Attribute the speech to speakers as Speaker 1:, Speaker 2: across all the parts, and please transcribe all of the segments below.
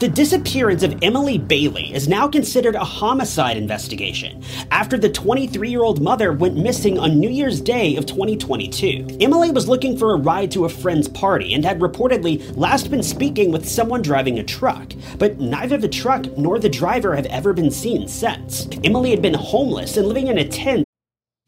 Speaker 1: The disappearance of Emily Bailey is now considered a homicide investigation after the 23 year old mother went missing on New Year's Day of 2022. Emily was looking for a ride to a friend's party and had reportedly last been speaking with someone driving a truck, but neither the truck nor the driver have ever been seen since. Emily had been homeless and living in a tent.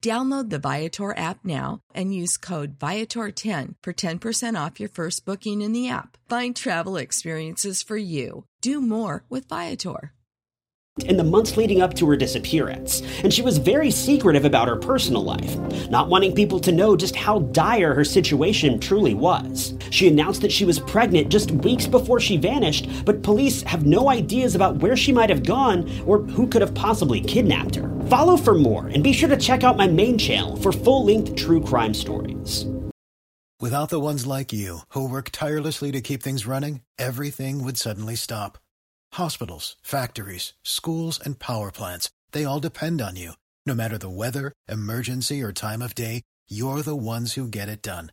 Speaker 2: Download the Viator app now and use code Viator10 for 10% off your first booking in the app. Find travel experiences for you. Do more with Viator.
Speaker 1: in the months leading up to her disappearance, and she was very secretive about her personal life, not wanting people to know just how dire her situation truly was. She announced that she was pregnant just weeks before she vanished, but police have no ideas about where she might have gone or who could have possibly kidnapped her. Follow for more, and be sure to check out my main channel for full length true crime stories.
Speaker 3: Without the ones like you, who work tirelessly to keep things running, everything would suddenly stop. Hospitals, factories, schools, and power plants, they all depend on you. No matter the weather, emergency, or time of day, you're the ones who get it done.